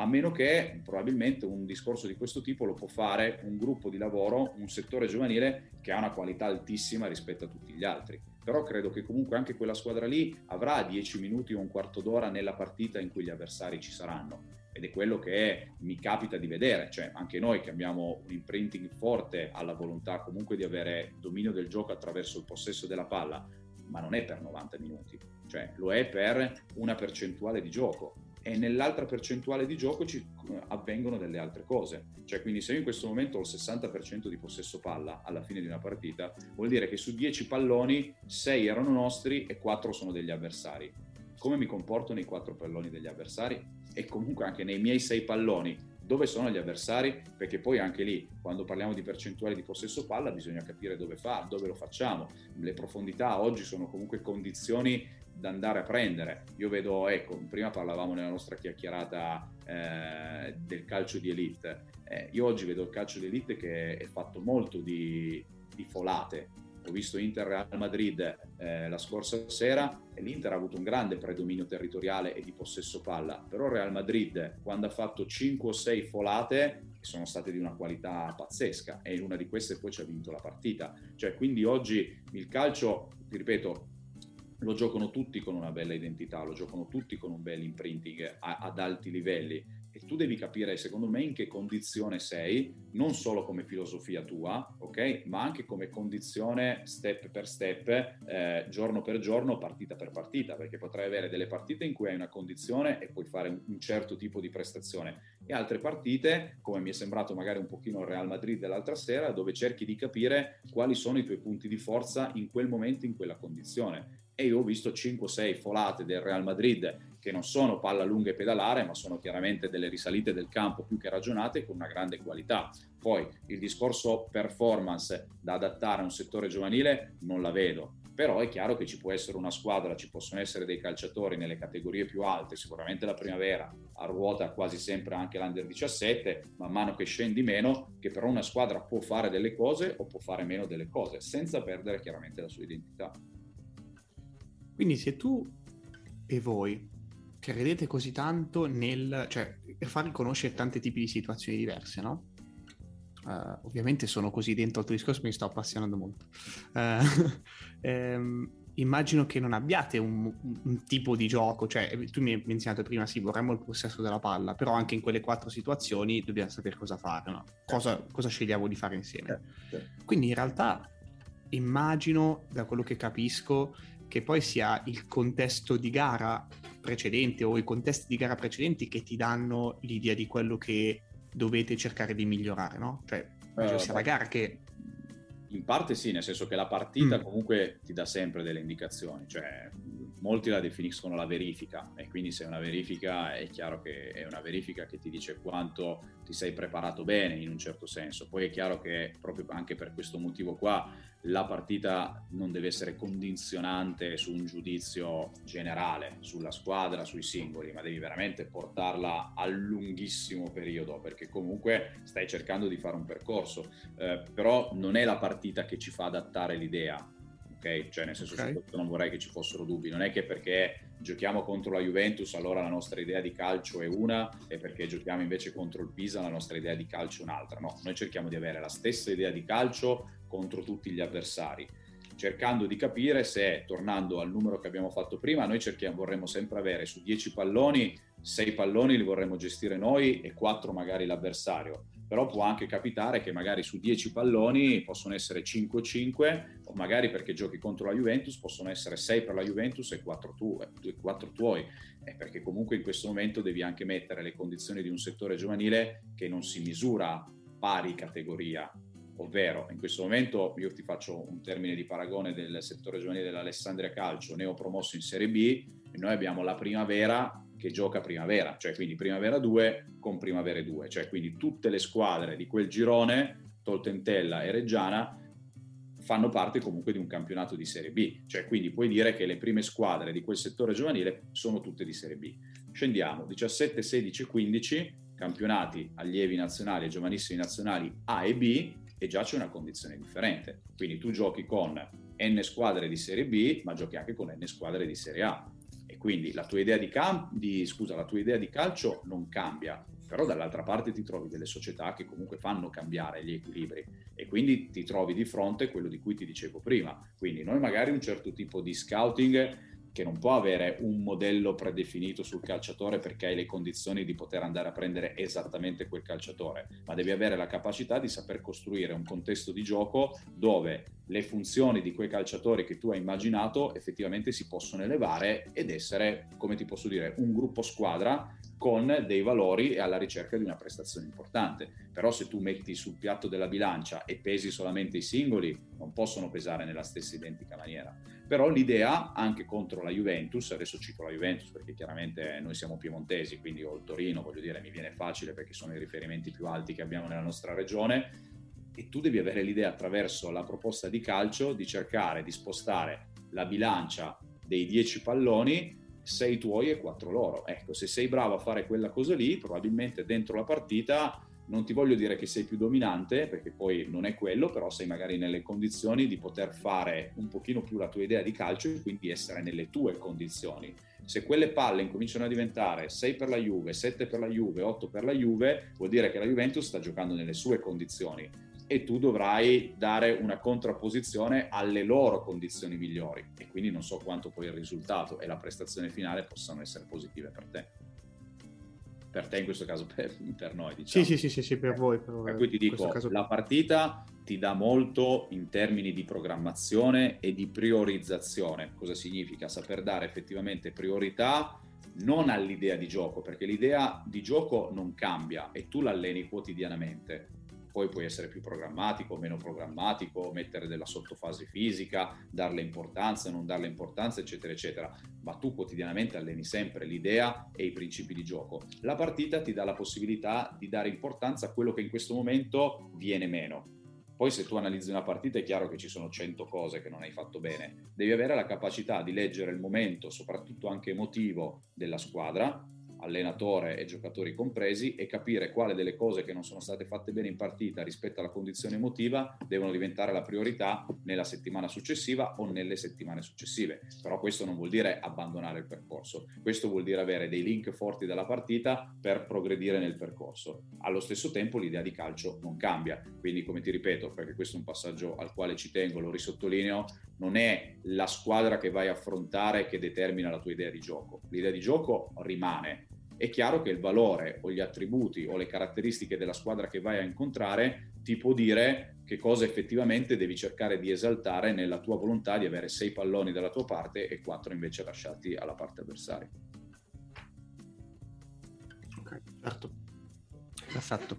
A meno che probabilmente un discorso di questo tipo lo può fare un gruppo di lavoro, un settore giovanile che ha una qualità altissima rispetto a tutti gli altri. Però credo che comunque anche quella squadra lì avrà 10 minuti o un quarto d'ora nella partita in cui gli avversari ci saranno. Ed è quello che mi capita di vedere, cioè anche noi che abbiamo un imprinting forte alla volontà comunque di avere dominio del gioco attraverso il possesso della palla, ma non è per 90 minuti, cioè lo è per una percentuale di gioco e nell'altra percentuale di gioco ci avvengono delle altre cose. Cioè, quindi se io in questo momento ho il 60% di possesso palla alla fine di una partita, vuol dire che su 10 palloni 6 erano nostri e 4 sono degli avversari. Come mi comporto nei 4 palloni degli avversari? E comunque anche nei miei 6 palloni, dove sono gli avversari? Perché poi anche lì, quando parliamo di percentuale di possesso palla, bisogna capire dove fa, dove lo facciamo. Le profondità oggi sono comunque condizioni da andare a prendere. Io vedo, ecco, prima parlavamo nella nostra chiacchierata eh, del calcio di elite. Eh, io oggi vedo il calcio di elite che è fatto molto di, di folate. Ho visto Inter Real Madrid eh, la scorsa sera e l'Inter ha avuto un grande predominio territoriale e di possesso palla, però Real Madrid quando ha fatto 5 o 6 folate sono state di una qualità pazzesca e in una di queste poi ci ha vinto la partita. Cioè, quindi oggi il calcio, ti ripeto, lo giocano tutti con una bella identità, lo giocano tutti con un bel imprinting a, ad alti livelli e tu devi capire secondo me in che condizione sei, non solo come filosofia tua, ok? Ma anche come condizione step per step, eh, giorno per giorno, partita per partita, perché potrai avere delle partite in cui hai una condizione e puoi fare un, un certo tipo di prestazione e altre partite, come mi è sembrato magari un pochino il Real Madrid dell'altra sera, dove cerchi di capire quali sono i tuoi punti di forza in quel momento, in quella condizione e io ho visto 5-6 folate del Real Madrid che non sono palla lunga e pedalare, ma sono chiaramente delle risalite del campo più che ragionate con una grande qualità. Poi il discorso performance da adattare a un settore giovanile non la vedo, però è chiaro che ci può essere una squadra, ci possono essere dei calciatori nelle categorie più alte, sicuramente la primavera, a ruota quasi sempre anche l'Under 17, man mano che scendi meno, che però una squadra può fare delle cose o può fare meno delle cose, senza perdere chiaramente la sua identità. Quindi se tu e voi credete così tanto nel... cioè per far riconoscere tanti tipi di situazioni diverse, no? Uh, ovviamente sono così dentro al tuo discorso, mi sto appassionando molto. Uh, ehm, immagino che non abbiate un, un, tipo di gioco, cioè tu mi hai menzionato prima, sì, vorremmo il possesso della palla, però anche in quelle quattro situazioni dobbiamo sapere cosa fare, no? cosa, cosa scegliamo di fare insieme. Quindi in realtà immagino, da quello che capisco, che poi sia il contesto di gara precedente o i contesti di gara precedenti che ti danno l'idea di quello che dovete cercare di migliorare, no? Cioè, uh, sia la gara che... In parte sì, nel senso che la partita mm. comunque ti dà sempre delle indicazioni, cioè molti la definiscono la verifica e quindi se è una verifica è chiaro che è una verifica che ti dice quanto ti sei preparato bene in un certo senso. Poi è chiaro che proprio anche per questo motivo qua la partita non deve essere condizionante su un giudizio generale sulla squadra, sui singoli, ma devi veramente portarla a lunghissimo periodo perché comunque stai cercando di fare un percorso, eh, però non è la partita che ci fa adattare l'idea ok? Cioè, nel senso okay. che non vorrei che ci fossero dubbi. Non è che perché giochiamo contro la Juventus allora la nostra idea di calcio è una e perché giochiamo invece contro il Pisa la nostra idea di calcio è un'altra. No, noi cerchiamo di avere la stessa idea di calcio contro tutti gli avversari cercando di capire se, tornando al numero che abbiamo fatto prima, noi cerchiamo, vorremmo sempre avere su 10 palloni, 6 palloni li vorremmo gestire noi e 4 magari l'avversario però può anche capitare che magari su 10 palloni possono essere 5-5 o magari perché giochi contro la Juventus possono essere 6 per la Juventus e 4, tu, 4 tuoi, eh, perché comunque in questo momento devi anche mettere le condizioni di un settore giovanile che non si misura pari categoria, ovvero in questo momento io ti faccio un termine di paragone del settore giovanile dell'Alessandria Calcio, neopromosso in Serie B, e noi abbiamo la primavera che gioca primavera, cioè quindi primavera 2 con primavera 2, cioè quindi tutte le squadre di quel girone, Toltentella e Reggiana, fanno parte comunque di un campionato di Serie B, cioè quindi puoi dire che le prime squadre di quel settore giovanile sono tutte di Serie B. Scendiamo 17, 16, 15 campionati allievi nazionali e giovanissimi nazionali A e B e già c'è una condizione differente. Quindi tu giochi con N squadre di Serie B, ma giochi anche con N squadre di Serie A E quindi la tua idea di, cam- di, scusa, la tua idea di calcio non cambia, però dall'altra parte ti trovi delle società che comunque fanno cambiare gli equilibri e quindi ti trovi di fronte quello di cui ti dicevo prima. Quindi noi magari un certo tipo di scouting che non può avere un modello predefinito sul calciatore perché hai le condizioni di poter andare a prendere esattamente quel calciatore, ma devi avere la capacità di saper costruire un contesto di gioco dove le funzioni di quei calciatori che tu hai immaginato effettivamente si possono elevare ed essere, come ti posso dire, un gruppo squadra con dei valori e alla ricerca di una prestazione importante. Però se tu metti sul piatto della bilancia e pesi solamente i singoli, non possono pesare nella stessa identica maniera. Però l'idea, anche contro la Juventus, adesso cito la Juventus perché chiaramente noi siamo piemontesi, quindi ho il Torino, voglio dire, mi viene facile perché sono i riferimenti più alti che abbiamo nella nostra regione, e tu devi avere l'idea attraverso la proposta di calcio di cercare di spostare la bilancia dei 10 palloni sei tuoi e quattro loro. Ecco, se sei bravo a fare quella cosa lì, probabilmente dentro la partita non ti voglio dire che sei più dominante, perché poi non è quello, però sei magari nelle condizioni di poter fare un pochino più la tua idea di calcio e quindi essere nelle tue condizioni. Se quelle palle incominciano a diventare 6 per la Juve, 7 per la Juve, 8 per la Juve, vuol dire che la Juventus sta giocando nelle sue condizioni e tu dovrai dare una contrapposizione alle loro condizioni migliori e quindi non so quanto poi il risultato e la prestazione finale possano essere positive per te. Per te in questo caso, per, per noi diciamo. Sì, sì, sì, sì, per voi. Per, per cui ti dico, caso... la partita ti dà molto in termini di programmazione e di priorizzazione. Cosa significa? Saper dare effettivamente priorità non all'idea di gioco, perché l'idea di gioco non cambia e tu l'alleni quotidianamente poi puoi essere più programmatico, meno programmatico, mettere della sottofase fisica, darle importanza, non darle importanza, eccetera, eccetera. Ma tu quotidianamente alleni sempre l'idea e i principi di gioco. La partita ti dà la possibilità di dare importanza a quello che in questo momento viene meno. Poi se tu analizzi una partita è chiaro che ci sono 100 cose che non hai fatto bene. Devi avere la capacità di leggere il momento, soprattutto anche emotivo, della squadra, allenatore e giocatori compresi, e capire quale delle cose che non sono state fatte bene in partita rispetto alla condizione emotiva devono diventare la priorità nella settimana successiva o nelle settimane successive. Però questo non vuol dire abbandonare il percorso, questo vuol dire avere dei link forti dalla partita per progredire nel percorso. Allo stesso tempo l'idea di calcio non cambia, quindi come ti ripeto, perché questo è un passaggio al quale ci tengo, lo risottolineo, non è la squadra che vai a affrontare che determina la tua idea di gioco. L'idea di gioco rimane. È chiaro che il valore o gli attributi o le caratteristiche della squadra che vai a incontrare ti può dire che cosa effettivamente devi cercare di esaltare nella tua volontà di avere sei palloni dalla tua parte e quattro invece lasciati alla parte avversaria. Ok, certo. Perfetto.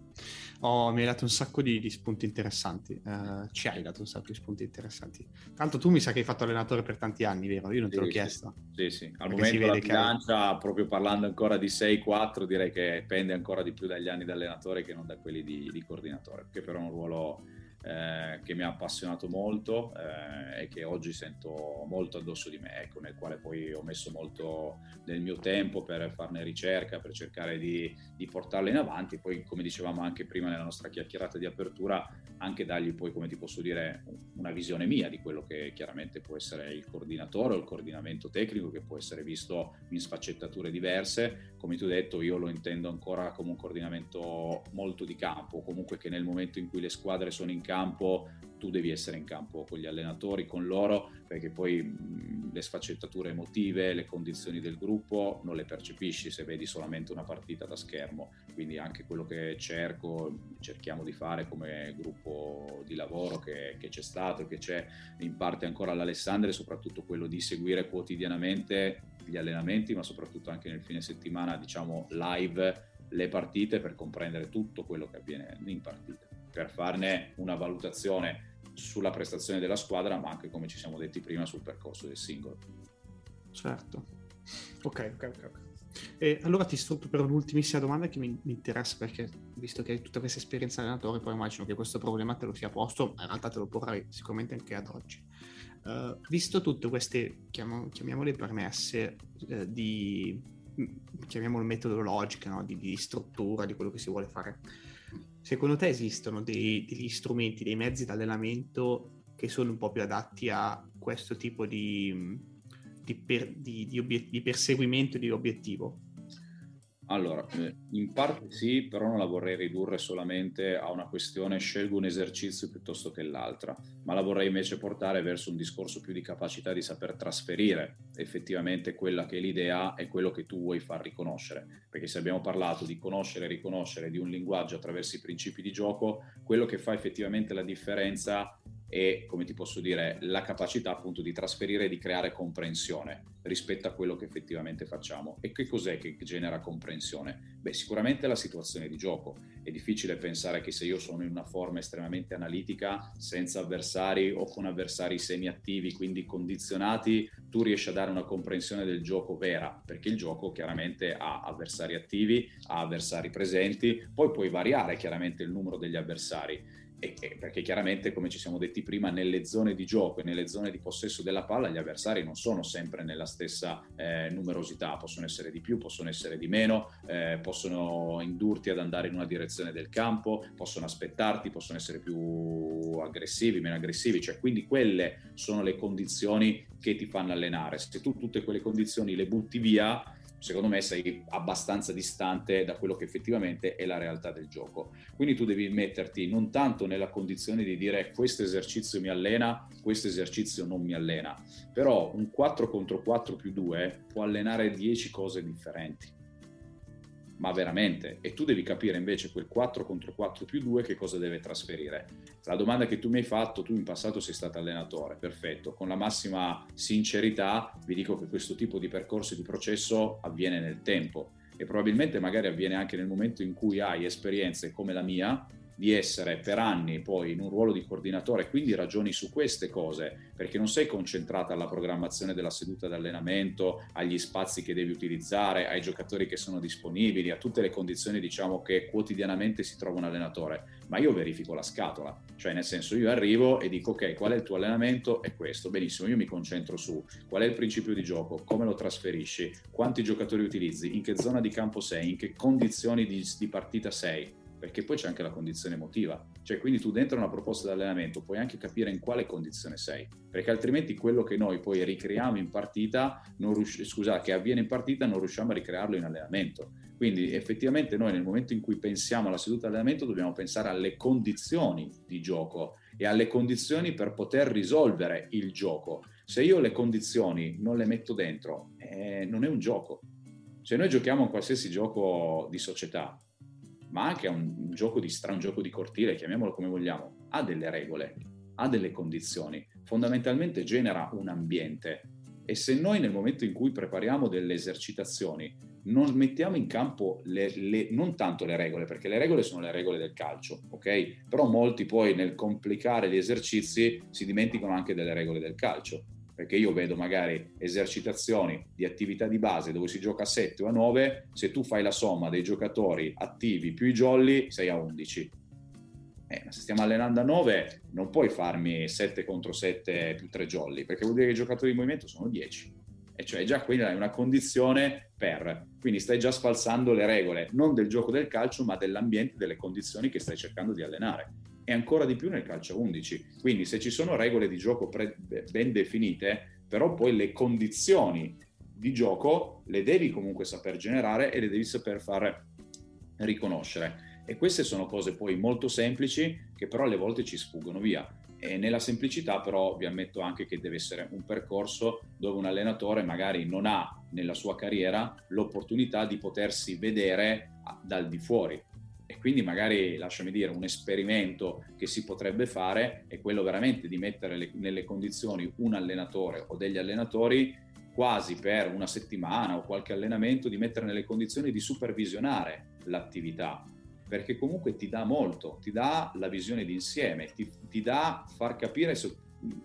Oh, mi hai dato un sacco di, di spunti interessanti. Uh, ci hai dato un sacco di spunti interessanti. Tanto tu mi sa che hai fatto allenatore per tanti anni, vero? Io non sì, te l'ho sì. chiesto. Sì, sì. Al Perché momento la bilancia, hai... proprio parlando ancora di 6-4, direi che pende ancora di più dagli anni da allenatore che non da quelli di, di coordinatore, che però è un ruolo eh, che mi ha appassionato molto eh, e che oggi sento molto addosso di me, ecco, nel quale poi ho messo molto del mio tempo per farne ricerca, per cercare di, di portarla in avanti, poi come dicevamo anche prima nella nostra chiacchierata di apertura, anche dargli poi, come ti posso dire, una visione mia di quello che chiaramente può essere il coordinatore o il coordinamento tecnico, che può essere visto in sfaccettature diverse. Come ti ho detto, io lo intendo ancora come un coordinamento molto di campo, comunque che nel momento in cui le squadre sono in campo tu devi essere in campo con gli allenatori, con loro, perché poi mh, le sfaccettature emotive, le condizioni del gruppo non le percepisci se vedi solamente una partita da schermo. Quindi anche quello che cerco, cerchiamo di fare come gruppo di lavoro che, che c'è stato, che c'è in parte ancora all'Alessandria, soprattutto quello di seguire quotidianamente gli allenamenti, ma soprattutto anche nel fine settimana, diciamo live le partite per comprendere tutto quello che avviene in partita per farne una valutazione sulla prestazione della squadra, ma anche come ci siamo detti prima sul percorso del singolo. Certo. Ok, ok, ok. E allora ti sfrutto per un'ultimissima domanda che mi, mi, interessa perché visto che hai tutta questa esperienza allenatore, poi immagino che questo problema te lo sia posto, ma in realtà te lo porrai sicuramente anche ad oggi. Uh, visto tutte queste, chiam- chiamiamole permesse, uh, di, chiamiamole metodologiche, no? di, di struttura, di quello che si vuole fare, Secondo te esistono dei, degli strumenti, dei mezzi d'allenamento che sono un po' più adatti a questo tipo di, di, per, di, di, obiet- di perseguimento di obiettivo? Allora, eh, in parte sì, però non la vorrei ridurre solamente a una questione scelgo un esercizio piuttosto che l'altra, ma la vorrei invece portare verso un discorso più di capacità di saper trasferire effettivamente quella che è l'idea e quello che tu vuoi far riconoscere. Perché se abbiamo parlato di conoscere e riconoscere di un linguaggio attraverso i principi di gioco, quello che fa effettivamente la differenza e, come ti posso dire, la capacità appunto di trasferire e di creare comprensione rispetto a quello che effettivamente facciamo. E che cos'è che genera comprensione? Beh, sicuramente la situazione di gioco. È difficile pensare che se io sono in una forma estremamente analitica, senza avversari o con avversari semi-attivi, quindi condizionati, tu riesci a dare una comprensione del gioco vera, perché il gioco chiaramente ha avversari attivi, ha avversari presenti, poi puoi variare chiaramente il numero degli avversari e, e perché chiaramente, come ci siamo detti prima, nelle zone di gioco e nelle zone di possesso della palla gli avversari non sono sempre nella stessa eh, numerosità, possono essere di più, possono essere di meno, eh, possono indurti ad andare in una direzione del campo, possono aspettarti, possono essere più aggressivi, meno aggressivi, cioè quindi quelle sono le condizioni che ti fanno allenare. Se tu tutte quelle condizioni le butti via, secondo me sei abbastanza distante da quello che effettivamente è la realtà del gioco. Quindi tu devi metterti non tanto nella condizione di dire questo esercizio mi allena, questo esercizio non mi allena, però un 4 contro 4 più 2 può allenare 10 cose differenti ma veramente. E tu devi capire invece quel 4 contro 4 più 2 che cosa deve trasferire. La domanda che tu mi hai fatto, tu in passato sei stato allenatore, perfetto. Con la massima sincerità vi dico che questo tipo di percorso e di processo avviene nel tempo e probabilmente magari avviene anche nel momento in cui hai esperienze come la mia di essere per anni poi in un ruolo di coordinatore, quindi ragioni su queste cose, perché non sei concentrata alla programmazione della seduta d'allenamento, agli spazi che devi utilizzare, ai giocatori che sono disponibili, a tutte le condizioni diciamo che quotidianamente si trova un allenatore, ma io verifico la scatola, cioè nel senso io arrivo e dico ok, qual è il tuo allenamento? È questo, benissimo, io mi concentro su qual è il principio di gioco, come lo trasferisci, quanti giocatori utilizzi, in che zona di campo sei, in che condizioni di, di partita sei perché poi c'è anche la condizione emotiva. Cioè, quindi tu dentro una proposta di allenamento puoi anche capire in quale condizione sei, perché altrimenti quello che noi poi ricreiamo in partita, riusci- scusa, che avviene in partita, non riusciamo a ricrearlo in allenamento. Quindi effettivamente noi nel momento in cui pensiamo alla seduta di allenamento dobbiamo pensare alle condizioni di gioco e alle condizioni per poter risolvere il gioco. Se io le condizioni non le metto dentro, eh, non è un gioco. Se noi giochiamo a qualsiasi gioco di società, ma anche a un, gioco di strano, un gioco di cortile, chiamiamolo come vogliamo, ha delle regole, ha delle condizioni, fondamentalmente genera un ambiente. E se noi nel momento in cui prepariamo delle esercitazioni non mettiamo in campo le, le, non tanto le regole, perché le regole sono le regole del calcio, ok? Però molti poi nel complicare gli esercizi si dimenticano anche delle regole del calcio perché io vedo magari esercitazioni di attività di base dove si gioca a 7 o a 9, se tu fai la somma dei giocatori attivi più i jolly sei a 11. Eh, ma se stiamo allenando a 9 non puoi farmi 7 contro 7 più 3 jolly, perché vuol dire che i giocatori di movimento sono 10. E cioè già quella è una condizione per, quindi stai già spalzando le regole, non del gioco del calcio, ma dell'ambiente, delle condizioni che stai cercando di allenare e ancora di più nel calcio 11. Quindi se ci sono regole di gioco pre- ben definite, però poi le condizioni di gioco le devi comunque saper generare e le devi saper far riconoscere. E queste sono cose poi molto semplici che però alle volte ci sfuggono via. E nella semplicità però vi ammetto anche che deve essere un percorso dove un allenatore magari non ha nella sua carriera l'opportunità di potersi vedere dal di fuori, quindi magari, lasciami dire, un esperimento che si potrebbe fare è quello veramente di mettere le, nelle condizioni un allenatore o degli allenatori quasi per una settimana o qualche allenamento di mettere nelle condizioni di supervisionare l'attività perché comunque ti dà molto, ti dà la visione d'insieme, ti, ti dà far capire se,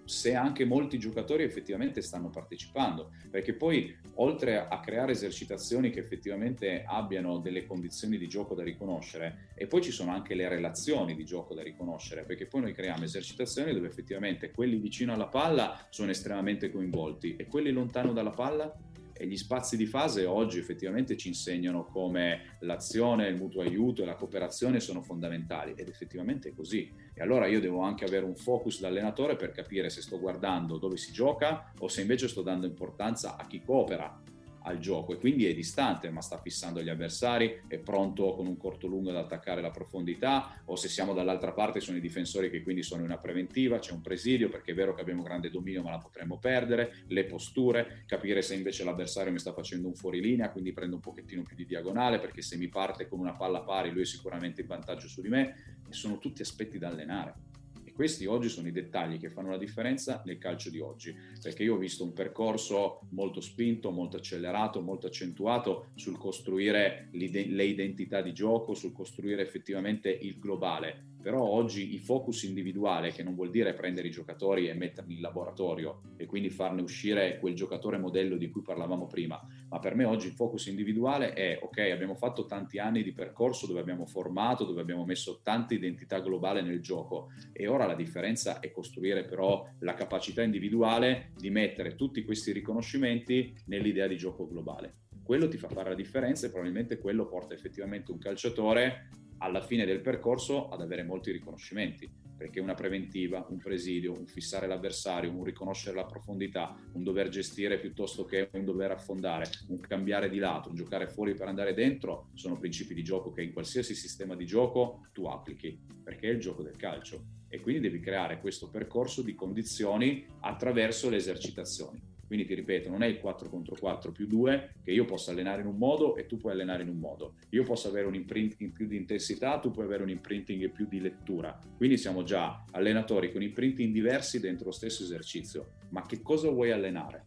se anche molti giocatori effettivamente stanno partecipando, perché poi oltre a creare esercitazioni che effettivamente abbiano delle condizioni di gioco da riconoscere, e poi ci sono anche le relazioni di gioco da riconoscere, perché poi noi creiamo esercitazioni dove effettivamente quelli vicino alla palla sono estremamente coinvolti e quelli lontano dalla palla E gli spazi di fase oggi effettivamente ci insegnano come l'azione, il mutuo aiuto e la cooperazione sono fondamentali ed effettivamente è così. E allora io devo anche avere un focus da allenatore per capire se sto guardando dove si gioca o se invece sto dando importanza a chi coopera al gioco e quindi è distante ma sta fissando gli avversari, è pronto con un corto lungo ad attaccare la profondità o se siamo dall'altra parte sono i difensori che quindi sono in una preventiva, c'è un presidio perché è vero che abbiamo grande dominio ma la potremmo perdere, le posture, capire se invece l'avversario mi sta facendo un fuorilinea quindi prendo un pochettino più di diagonale perché se mi parte con una palla pari lui è sicuramente in vantaggio su di me e sono tutti aspetti da allenare questi oggi sono i dettagli che fanno la differenza nel calcio di oggi, perché io ho visto un percorso molto spinto, molto accelerato, molto accentuato sul costruire le identità di gioco, sul costruire effettivamente il globale però oggi il focus individuale, che non vuol dire prendere i giocatori e metterli in laboratorio e quindi farne uscire quel giocatore modello di cui parlavamo prima, ma per me oggi il focus individuale è ok, abbiamo fatto tanti anni di percorso dove abbiamo formato, dove abbiamo messo tanta identità globale nel gioco e ora la differenza è costruire però la capacità individuale di mettere tutti questi riconoscimenti nell'idea di gioco globale. Quello ti fa fare la differenza e probabilmente quello porta effettivamente un calciatore alla fine del percorso ad avere molti riconoscimenti, perché una preventiva, un presidio, un fissare l'avversario, un riconoscere la profondità, un dover gestire piuttosto che un dover affondare, un cambiare di lato, un giocare fuori per andare dentro, sono principi di gioco che in qualsiasi sistema di gioco tu applichi, perché è il gioco del calcio e quindi devi creare questo percorso di condizioni attraverso le esercitazioni. Quindi ti ripeto, non è il 4 contro 4 più 2 che io posso allenare in un modo e tu puoi allenare in un modo. Io posso avere un imprinting più di intensità, tu puoi avere un imprinting più di lettura. Quindi siamo già allenatori con imprinting diversi dentro lo stesso esercizio. Ma che cosa vuoi allenare?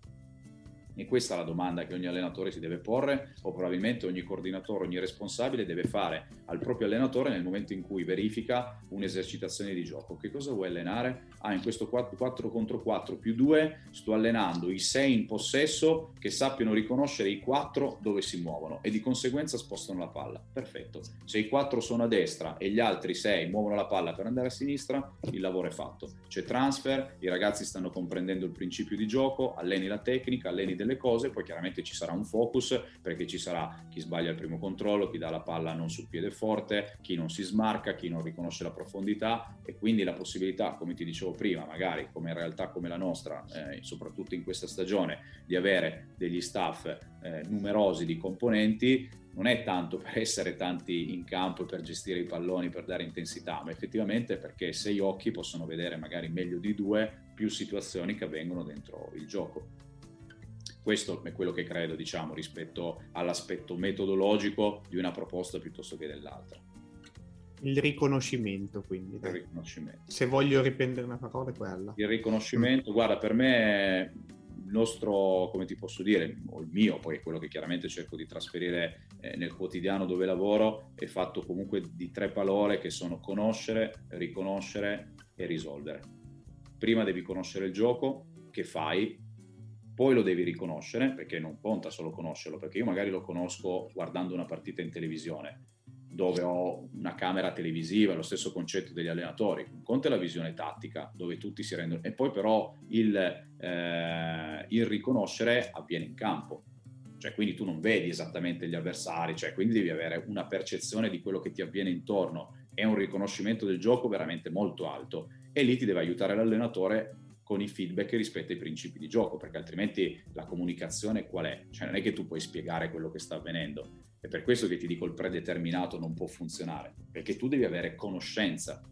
E questa è la domanda che ogni allenatore si deve porre o probabilmente ogni coordinatore, ogni responsabile deve fare al proprio allenatore nel momento in cui verifica un'esercitazione di gioco. Che cosa vuoi allenare? Ah, in questo 4, 4 contro 4 più 2 sto allenando i 6 in possesso che sappiano riconoscere i 4 dove si muovono e di conseguenza spostano la palla. Perfetto. Se i 4 sono a destra e gli altri 6 muovono la palla per andare a sinistra, il lavoro è fatto. C'è transfer, i ragazzi stanno comprendendo il principio di gioco, alleni la tecnica, alleni delle delle cose, poi chiaramente ci sarà un focus perché ci sarà chi sbaglia il primo controllo, chi dà la palla non sul piede forte, chi non si smarca, chi non riconosce la profondità e quindi la possibilità, come ti dicevo prima, magari come in realtà come la nostra, eh, soprattutto in questa stagione, di avere degli staff eh, numerosi di componenti non è tanto per essere tanti in campo per gestire i palloni, per dare intensità, ma effettivamente perché sei occhi possono vedere magari meglio di due più situazioni che avvengono dentro il gioco. Questo è quello che credo, diciamo, rispetto all'aspetto metodologico di una proposta piuttosto che dell'altra. Il riconoscimento, quindi. Il riconoscimento. Se voglio riprendere una parola è quella. Il riconoscimento, mm. guarda, per me il nostro, come ti posso dire, o il mio, poi è quello che chiaramente cerco di trasferire eh, nel quotidiano dove lavoro, è fatto comunque di tre parole che sono conoscere, riconoscere e risolvere. Prima devi conoscere il gioco che fai, poi lo devi riconoscere perché non conta solo conoscerlo, perché io magari lo conosco guardando una partita in televisione dove ho una camera televisiva, lo stesso concetto degli allenatori, un è la visione tattica dove tutti si rendono, e poi però il, eh, il riconoscere avviene in campo, cioè quindi tu non vedi esattamente gli avversari, cioè quindi devi avere una percezione di quello che ti avviene intorno. E un riconoscimento del gioco veramente molto alto e lì ti deve aiutare l'allenatore con i feedback rispetto ai principi di gioco, perché altrimenti la comunicazione qual è? Cioè non è che tu puoi spiegare quello che sta avvenendo. È per questo che ti dico il predeterminato non può funzionare, perché tu devi avere conoscenza,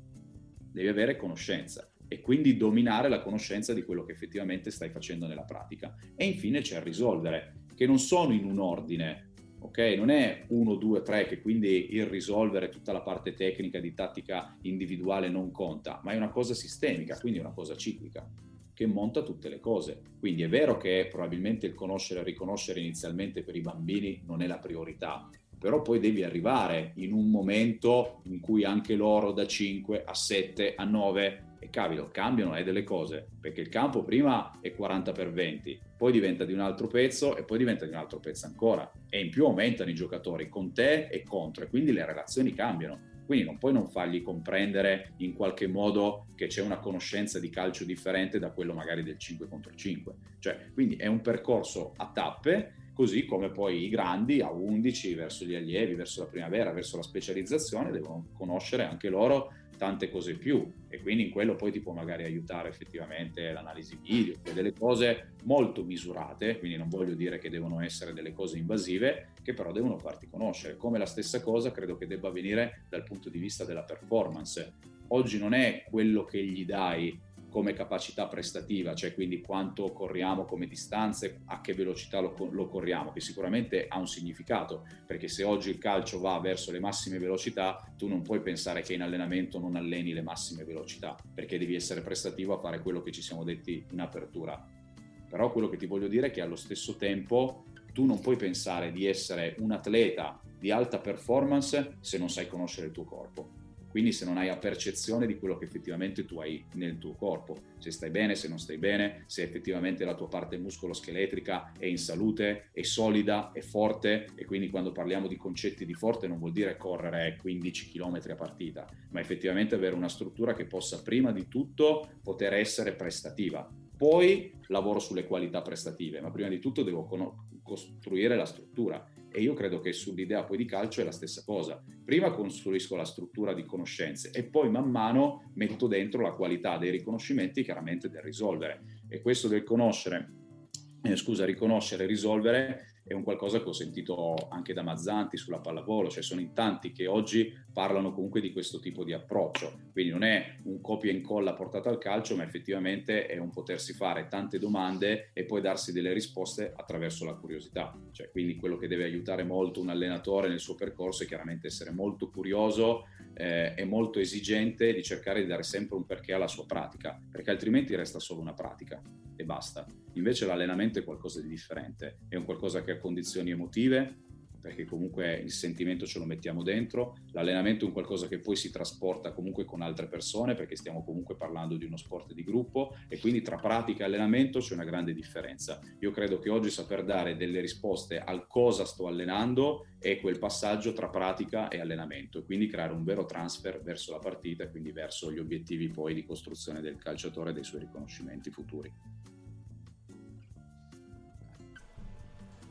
devi avere conoscenza e quindi dominare la conoscenza di quello che effettivamente stai facendo nella pratica. E infine c'è il risolvere, che non sono in un ordine, ok? Non è 1, 2, 3 che quindi il risolvere tutta la parte tecnica di tattica individuale non conta, ma è una cosa sistemica, quindi una cosa ciclica che monta tutte le cose. Quindi è vero che probabilmente il conoscere e riconoscere inizialmente per i bambini non è la priorità, però poi devi arrivare in un momento in cui anche loro da 5 a 7 a 9 e capito, cambiano eh, delle cose, perché il campo prima è 40 per 20, poi diventa di un altro pezzo e poi diventa di un altro pezzo ancora e in più aumentano i giocatori con te e contro e quindi le relazioni cambiano. Quindi non puoi non fargli comprendere in qualche modo che c'è una conoscenza di calcio differente da quello magari del 5 contro 5. Cioè, quindi è un percorso a tappe così come poi i grandi a 11 verso gli allievi, verso la primavera, verso la specializzazione, devono conoscere anche loro tante cose più e quindi in quello poi ti può magari aiutare effettivamente l'analisi video, delle cose molto misurate, quindi non voglio dire che devono essere delle cose invasive, che però devono farti conoscere. Come la stessa cosa credo che debba avvenire dal punto di vista della performance. Oggi non è quello che gli dai come capacità prestativa, cioè quindi quanto corriamo come distanze, a che velocità lo, lo, corriamo, che sicuramente ha un significato, perché se oggi il calcio va verso le massime velocità, tu non puoi pensare che in allenamento non alleni le massime velocità, perché devi essere prestativo a fare quello che ci siamo detti in apertura. Però quello che ti voglio dire è che allo stesso tempo tu non puoi pensare di essere un atleta di alta performance se non sai conoscere il tuo corpo quindi se non hai la percezione di quello che effettivamente tu hai nel tuo corpo, se stai bene, se non stai bene, se effettivamente la tua parte muscoloscheletrica è in salute, è solida, è forte e quindi quando parliamo di concetti di forte non vuol dire correre 15 km a partita, ma effettivamente avere una struttura che possa prima di tutto poter essere prestativa. Poi lavoro sulle qualità prestative, ma prima di tutto devo costruire la struttura e io credo che sull'idea poi di calcio è la stessa cosa. Prima costruisco la struttura di conoscenze e poi man mano metto dentro la qualità dei riconoscimenti chiaramente del risolvere. E questo del conoscere, eh, scusa, riconoscere e risolvere è un qualcosa che ho sentito anche da Mazzanti sulla pallavolo, cioè sono in tanti che oggi parlano comunque di questo tipo di approccio, quindi non è un copia e incolla portato al calcio, ma effettivamente è un potersi fare tante domande e poi darsi delle risposte attraverso la curiosità, cioè quindi quello che deve aiutare molto un allenatore nel suo percorso è chiaramente essere molto curioso eh, e molto esigente di cercare di dare sempre un perché alla sua pratica, perché altrimenti resta solo una pratica e basta. Invece l'allenamento è qualcosa di differente, è un qualcosa che ha condizioni emotive, perché comunque il sentimento ce lo mettiamo dentro, l'allenamento è un qualcosa che poi si trasporta comunque con altre persone, perché stiamo comunque parlando di uno sport di gruppo e quindi tra pratica e allenamento c'è una grande differenza. Io credo che oggi saper dare delle risposte al cosa sto allenando è quel passaggio tra pratica e allenamento e quindi creare un vero transfer verso la partita e quindi verso gli obiettivi poi di costruzione del calciatore e dei suoi riconoscimenti futuri.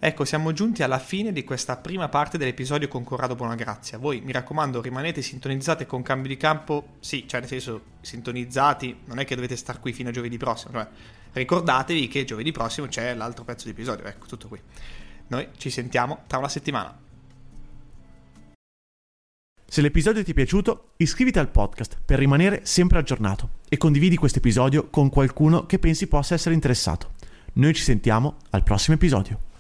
Ecco, siamo giunti alla fine di questa prima parte dell'episodio con Corrado Bonagrazia. Voi, mi raccomando, rimanete sintonizzati con cambio di campo. Sì, cioè nel senso, sintonizzati, non è che dovete star qui fino a giovedì prossimo. Cioè, ricordatevi che giovedì prossimo c'è l'altro pezzo di episodio. Ecco, tutto qui. Noi ci sentiamo tra una settimana. Se l'episodio ti è piaciuto, iscriviti al podcast per rimanere sempre aggiornato e condividi questo episodio con qualcuno che pensi possa essere interessato. Noi ci sentiamo al prossimo episodio.